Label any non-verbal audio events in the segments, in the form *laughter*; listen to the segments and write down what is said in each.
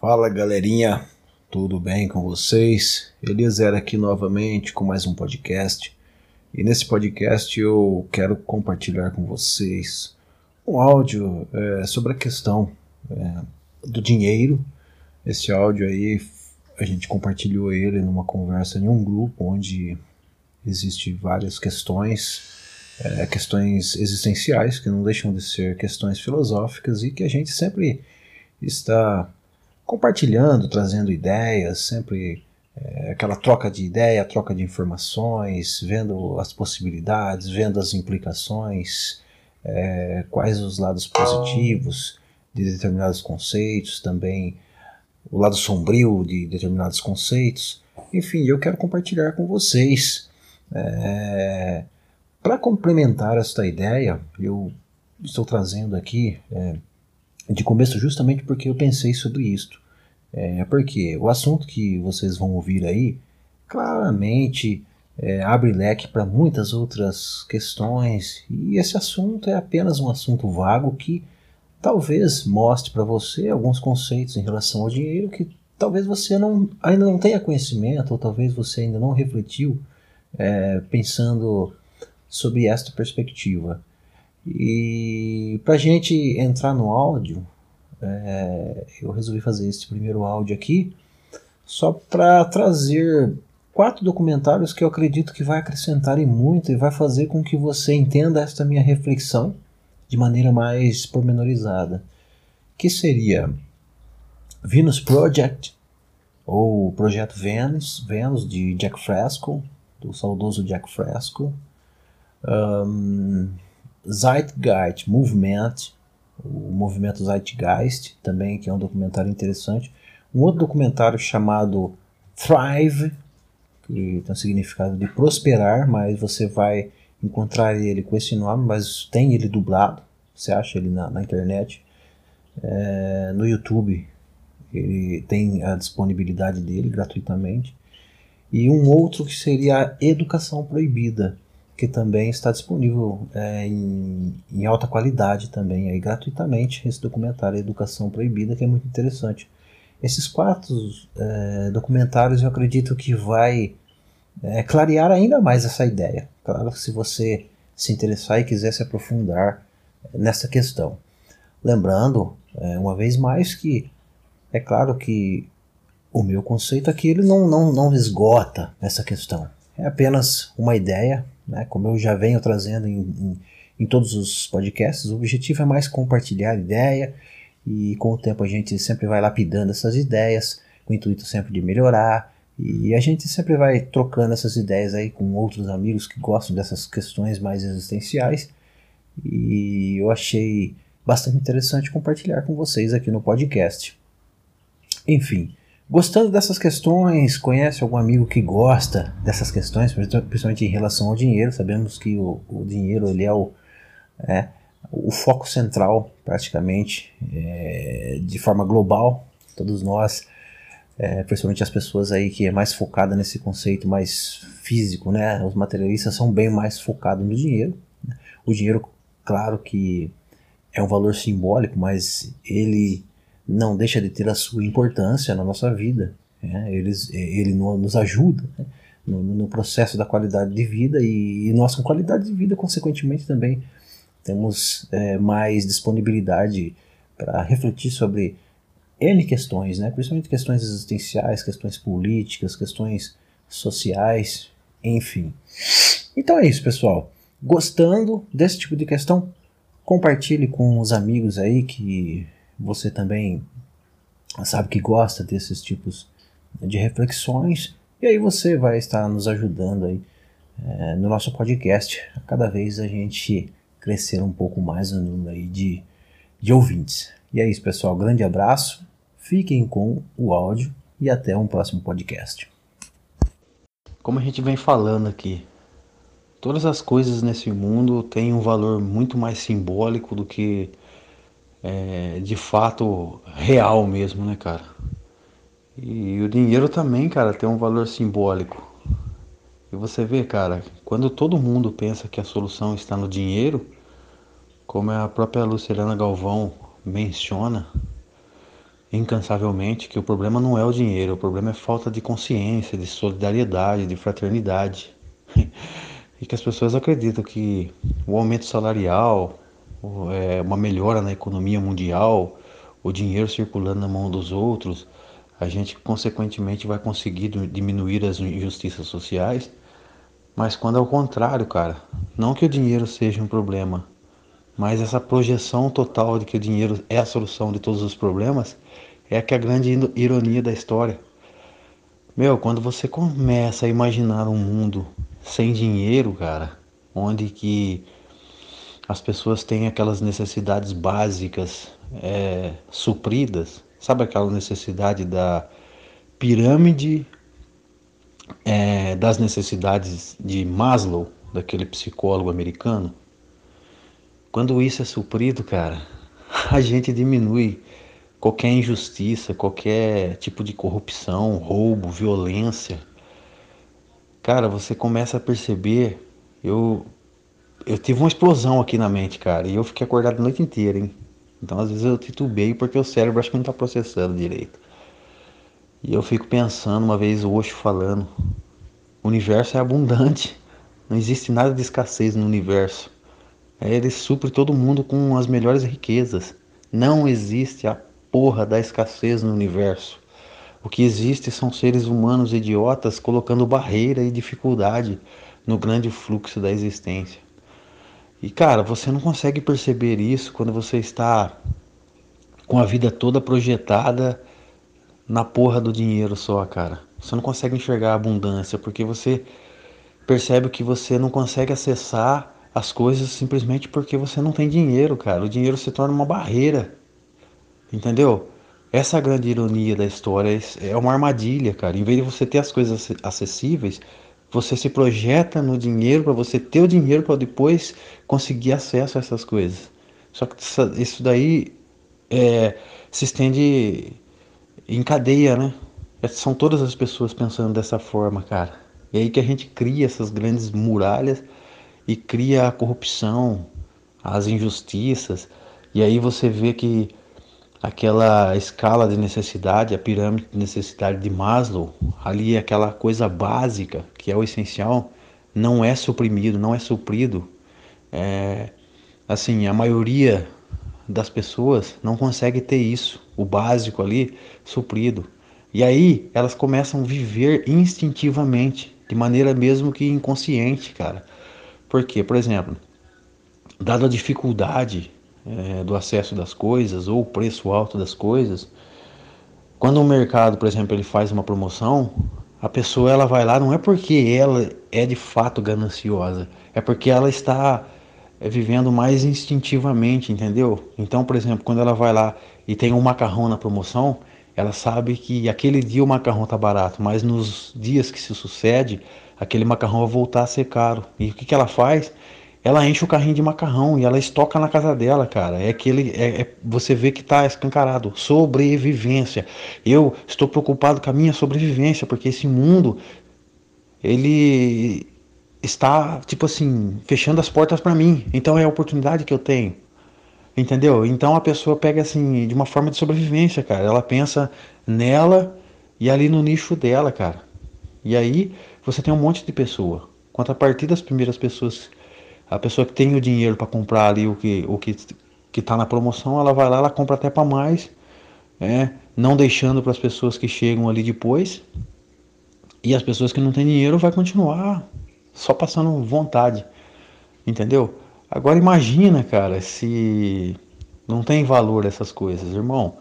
Fala galerinha, tudo bem com vocês? Eliezer aqui novamente com mais um podcast. E nesse podcast eu quero compartilhar com vocês um áudio é, sobre a questão é, do dinheiro. Esse áudio aí a gente compartilhou ele numa conversa em um grupo onde existe várias questões, é, questões existenciais que não deixam de ser questões filosóficas e que a gente sempre está compartilhando, trazendo ideias, sempre é, aquela troca de ideia, troca de informações, vendo as possibilidades, vendo as implicações, é, quais os lados positivos de determinados conceitos, também o lado sombrio de determinados conceitos. Enfim, eu quero compartilhar com vocês. É, Para complementar esta ideia, eu estou trazendo aqui é, de começo justamente porque eu pensei sobre isto. É, porque o assunto que vocês vão ouvir aí claramente é, abre leque para muitas outras questões e esse assunto é apenas um assunto vago que talvez mostre para você alguns conceitos em relação ao dinheiro que talvez você não, ainda não tenha conhecimento ou talvez você ainda não refletiu é, pensando sobre esta perspectiva. E para gente entrar no áudio, é, eu resolvi fazer esse primeiro áudio aqui só para trazer quatro documentários que eu acredito que vai acrescentar em muito e vai fazer com que você entenda esta minha reflexão de maneira mais pormenorizada. Que seria Venus Project, ou Projeto Venus, Venus de Jack Fresco, do saudoso Jack Fresco, um, Zeitgeist Movement, o movimento Zeitgeist, também, que é um documentário interessante. Um outro documentário chamado Thrive, que tem o significado de prosperar, mas você vai encontrar ele com esse nome, mas tem ele dublado, você acha ele na, na internet. É, no YouTube ele tem a disponibilidade dele gratuitamente. E um outro que seria a Educação Proibida, que também está disponível é, em, em, alta qualidade também, aí, gratuitamente, esse documentário Educação Proibida, que é muito interessante. Esses quatro é, documentários eu acredito que vai é, clarear ainda mais essa ideia. Claro, se você se interessar e quiser se aprofundar nessa questão. Lembrando, é, uma vez mais, que é claro que o meu conceito aqui ele não, não, não esgota essa questão. É apenas uma ideia, né? Como eu já venho trazendo em, em, em todos os podcasts, o objetivo é mais compartilhar ideia e com o tempo a gente sempre vai lapidando essas ideias, com o intuito sempre de melhorar e a gente sempre vai trocando essas ideias aí com outros amigos que gostam dessas questões mais existenciais e eu achei bastante interessante compartilhar com vocês aqui no podcast. Enfim, Gostando dessas questões, conhece algum amigo que gosta dessas questões, principalmente em relação ao dinheiro? Sabemos que o, o dinheiro ele é o, é o foco central, praticamente, é, de forma global. Todos nós, é, principalmente as pessoas aí que é mais focada nesse conceito mais físico, né? Os materialistas são bem mais focados no dinheiro. O dinheiro, claro que é um valor simbólico, mas ele não deixa de ter a sua importância na nossa vida. Né? Eles, ele nos ajuda né? no, no, processo da qualidade de vida e, e, nós, com qualidade de vida, consequentemente, também temos é, mais disponibilidade para refletir sobre N questões, né? principalmente questões existenciais, questões políticas, questões sociais, enfim. Então é isso, pessoal. Gostando desse tipo de questão, compartilhe com os amigos aí que você também sabe que gosta desses tipos de reflexões e aí você vai estar nos ajudando aí é, no nosso podcast a cada vez a gente crescer um pouco mais no número aí de, de ouvintes. E é isso, pessoal. Grande abraço, fiquem com o áudio e até um próximo podcast. Como a gente vem falando aqui, todas as coisas nesse mundo têm um valor muito mais simbólico do que é, de fato real mesmo, né, cara? E o dinheiro também, cara, tem um valor simbólico. E você vê, cara, quando todo mundo pensa que a solução está no dinheiro, como a própria Luciana Galvão menciona, incansavelmente que o problema não é o dinheiro, o problema é falta de consciência, de solidariedade, de fraternidade. *laughs* e que as pessoas acreditam que o aumento salarial, uma melhora na economia mundial, o dinheiro circulando na mão dos outros, a gente consequentemente vai conseguir diminuir as injustiças sociais. Mas quando é o contrário, cara, não que o dinheiro seja um problema, mas essa projeção total de que o dinheiro é a solução de todos os problemas é que é a grande ironia da história. Meu, quando você começa a imaginar um mundo sem dinheiro, cara, onde que as pessoas têm aquelas necessidades básicas é, supridas, sabe aquela necessidade da pirâmide é, das necessidades de Maslow, daquele psicólogo americano? Quando isso é suprido, cara, *laughs* a gente diminui qualquer injustiça, qualquer tipo de corrupção, roubo, violência. Cara, você começa a perceber. Eu, eu tive uma explosão aqui na mente, cara, e eu fiquei acordado a noite inteira, hein? Então às vezes eu titubei porque o cérebro acho que não está processando direito. E eu fico pensando, uma vez o Osho falando, o universo é abundante, não existe nada de escassez no universo. Ele supre todo mundo com as melhores riquezas. Não existe a porra da escassez no universo. O que existe são seres humanos idiotas colocando barreira e dificuldade no grande fluxo da existência. E cara, você não consegue perceber isso quando você está com a vida toda projetada na porra do dinheiro só, cara. Você não consegue enxergar a abundância porque você percebe que você não consegue acessar as coisas simplesmente porque você não tem dinheiro, cara. O dinheiro se torna uma barreira Entendeu? Essa é grande ironia da história é uma armadilha, cara. Em vez de você ter as coisas acessíveis, você se projeta no dinheiro para você ter o dinheiro para depois conseguir acesso a essas coisas. Só que isso daí é, se estende em cadeia, né? É, são todas as pessoas pensando dessa forma, cara. E aí que a gente cria essas grandes muralhas e cria a corrupção, as injustiças. E aí você vê que aquela escala de necessidade, a pirâmide de necessidade de Maslow, ali aquela coisa básica, que é o essencial, não é suprimido, não é suprido. É, assim, a maioria das pessoas não consegue ter isso, o básico ali, suprido. E aí elas começam a viver instintivamente, de maneira mesmo que inconsciente, cara. Por quê? Por exemplo, dada a dificuldade é, do acesso das coisas ou o preço alto das coisas, quando o mercado, por exemplo, ele faz uma promoção, a pessoa ela vai lá não é porque ela é de fato gananciosa, é porque ela está é, vivendo mais instintivamente, entendeu? Então, por exemplo, quando ela vai lá e tem um macarrão na promoção, ela sabe que aquele dia o macarrão tá barato, mas nos dias que se sucede, aquele macarrão vai voltar a ser caro. E o que, que ela faz? Ela enche o carrinho de macarrão e ela estoca na casa dela, cara. É aquele, é, é, você vê que tá escancarado. Sobrevivência. Eu estou preocupado com a minha sobrevivência, porque esse mundo, ele está, tipo assim, fechando as portas para mim. Então é a oportunidade que eu tenho. Entendeu? Então a pessoa pega assim, de uma forma de sobrevivência, cara. Ela pensa nela e ali no nicho dela, cara. E aí você tem um monte de pessoa. Quanto a partir das primeiras pessoas a pessoa que tem o dinheiro para comprar ali o que o que que está na promoção, ela vai lá, ela compra até para mais, né? não deixando para as pessoas que chegam ali depois. E as pessoas que não têm dinheiro vai continuar só passando vontade, entendeu? Agora imagina, cara, se não tem valor essas coisas, irmão.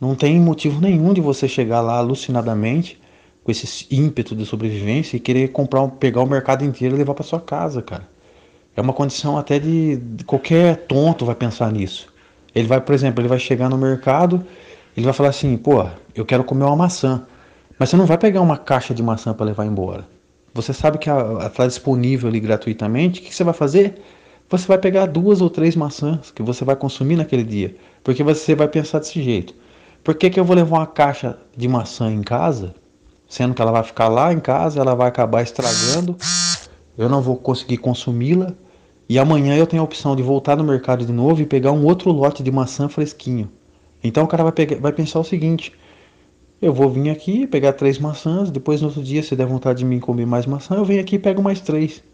Não tem motivo nenhum de você chegar lá alucinadamente com esse ímpeto de sobrevivência e querer comprar, pegar o mercado inteiro e levar para sua casa, cara. É uma condição até de, de, qualquer tonto vai pensar nisso. Ele vai, por exemplo, ele vai chegar no mercado, ele vai falar assim, pô, eu quero comer uma maçã. Mas você não vai pegar uma caixa de maçã para levar embora. Você sabe que está disponível ali gratuitamente. O que você vai fazer? Você vai pegar duas ou três maçãs que você vai consumir naquele dia. Porque você vai pensar desse jeito. Por que, que eu vou levar uma caixa de maçã em casa, sendo que ela vai ficar lá em casa, ela vai acabar estragando, eu não vou conseguir consumi-la, e amanhã eu tenho a opção de voltar no mercado de novo e pegar um outro lote de maçã fresquinho. Então o cara vai, pegar, vai pensar o seguinte: eu vou vir aqui pegar três maçãs, depois no outro dia, se der vontade de mim comer mais maçã, eu venho aqui e pego mais três.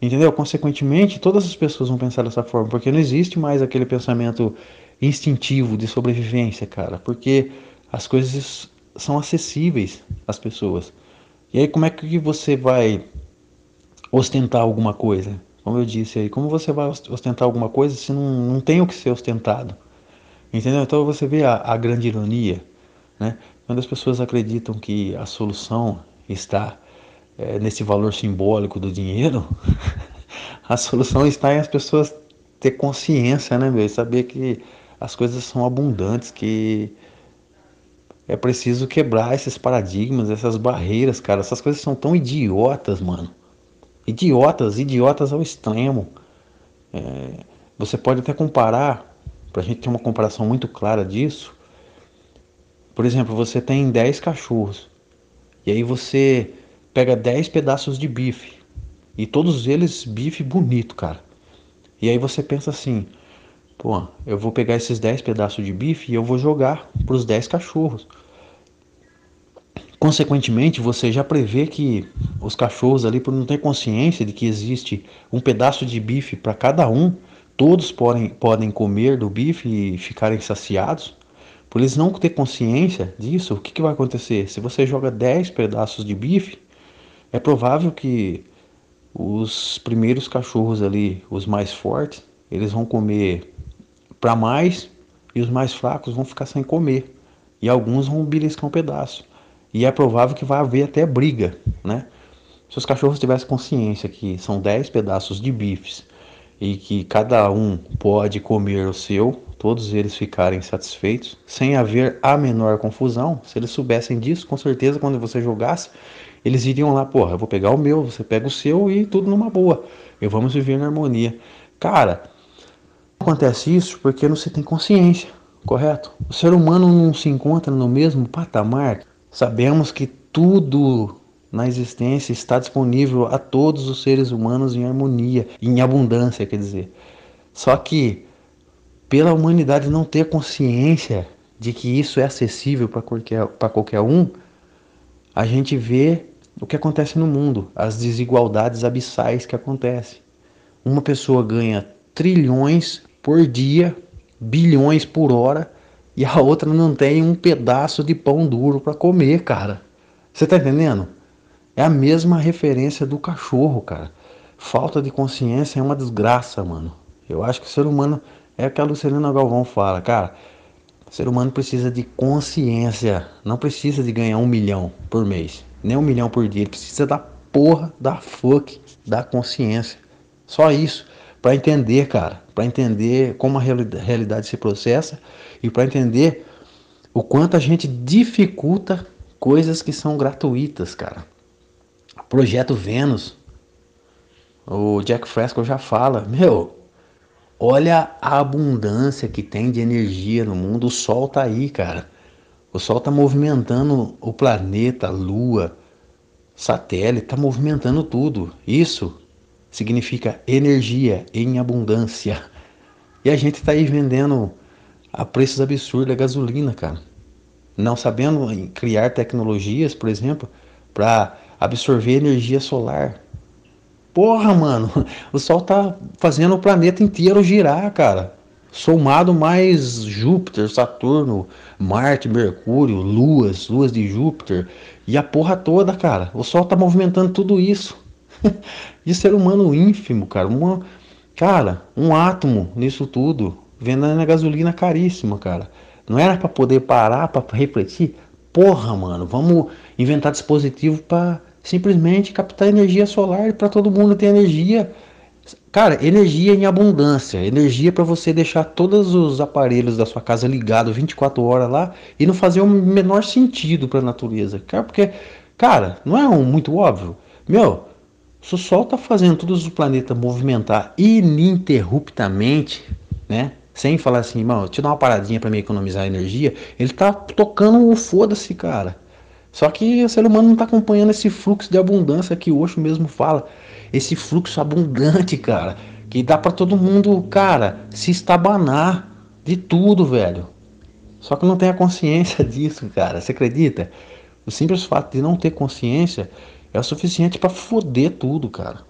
Entendeu? Consequentemente, todas as pessoas vão pensar dessa forma, porque não existe mais aquele pensamento instintivo de sobrevivência, cara, porque as coisas são acessíveis às pessoas. E aí, como é que você vai ostentar alguma coisa? Como eu disse aí, como você vai ostentar alguma coisa se não, não tem o que ser ostentado? Entendeu? Então você vê a, a grande ironia, né? Quando as pessoas acreditam que a solução está é, nesse valor simbólico do dinheiro, *laughs* a solução está em as pessoas ter consciência, né, meu? Saber que as coisas são abundantes, que é preciso quebrar esses paradigmas, essas barreiras, cara. Essas coisas são tão idiotas, mano. Idiotas, idiotas ao extremo. É, você pode até comparar, para a gente ter uma comparação muito clara disso. Por exemplo, você tem 10 cachorros. E aí você pega 10 pedaços de bife. E todos eles bife bonito, cara. E aí você pensa assim: pô, eu vou pegar esses 10 pedaços de bife e eu vou jogar para os 10 cachorros. Consequentemente, você já prevê que os cachorros ali, por não ter consciência de que existe um pedaço de bife para cada um, todos podem, podem comer do bife e ficarem saciados. Por eles não ter consciência disso, o que, que vai acontecer? Se você joga 10 pedaços de bife, é provável que os primeiros cachorros ali, os mais fortes, eles vão comer para mais e os mais fracos vão ficar sem comer. E alguns vão beliscar um pedaço. E é provável que vai haver até briga, né? Se os cachorros tivessem consciência que são 10 pedaços de bifes e que cada um pode comer o seu, todos eles ficarem satisfeitos, sem haver a menor confusão, se eles soubessem disso, com certeza quando você jogasse, eles iriam lá, porra, eu vou pegar o meu, você pega o seu e tudo numa boa. E vamos viver na harmonia. Cara, acontece isso porque não se tem consciência, correto? O ser humano não se encontra no mesmo patamar Sabemos que tudo na existência está disponível a todos os seres humanos em harmonia, em abundância, quer dizer. Só que pela humanidade não ter consciência de que isso é acessível para qualquer, qualquer um, a gente vê o que acontece no mundo, as desigualdades abissais que acontecem. Uma pessoa ganha trilhões por dia, bilhões por hora, e a outra não tem um pedaço de pão duro para comer, cara. Você tá entendendo? É a mesma referência do cachorro, cara. Falta de consciência é uma desgraça, mano. Eu acho que o ser humano é o que a Lucelina Galvão fala, cara. O ser humano precisa de consciência, não precisa de ganhar um milhão por mês, nem um milhão por dia. Ele precisa da porra da fuck da consciência. Só isso para entender, cara, para entender como a realidade se processa e para entender o quanto a gente dificulta coisas que são gratuitas, cara. Projeto Vênus, o Jack Fresco já fala, meu, olha a abundância que tem de energia no mundo. O Sol tá aí, cara. O Sol tá movimentando o planeta, a Lua, satélite, tá movimentando tudo. Isso significa energia em abundância. E a gente está aí vendendo a preços absurdos a gasolina, cara. Não sabendo criar tecnologias, por exemplo, para absorver energia solar. Porra, mano, *laughs* o Sol tá fazendo o planeta inteiro girar, cara. Somado mais Júpiter, Saturno, Marte, Mercúrio, luas, luas de Júpiter e a porra toda, cara. O Sol tá movimentando tudo isso. De ser humano ínfimo, cara. Uma, cara, um átomo nisso tudo, vendendo a gasolina caríssima, cara. Não era para poder parar, para refletir? Porra, mano, vamos inventar dispositivo para simplesmente captar energia solar para todo mundo ter energia. Cara, energia em abundância, energia para você deixar todos os aparelhos da sua casa ligados 24 horas lá e não fazer o menor sentido para a natureza. Cara, porque, cara, não é um muito óbvio? Meu, se o Sol está fazendo todos os planetas movimentar ininterruptamente, né? Sem falar assim, deixa eu dar uma paradinha para me economizar energia, ele está tocando o foda-se, cara. Só que o ser humano não está acompanhando esse fluxo de abundância que o Osho mesmo fala. Esse fluxo abundante, cara. Que dá para todo mundo, cara, se estabanar de tudo, velho. Só que não tem a consciência *laughs* disso, cara. Você acredita? O simples fato de não ter consciência é o suficiente para foder tudo, cara.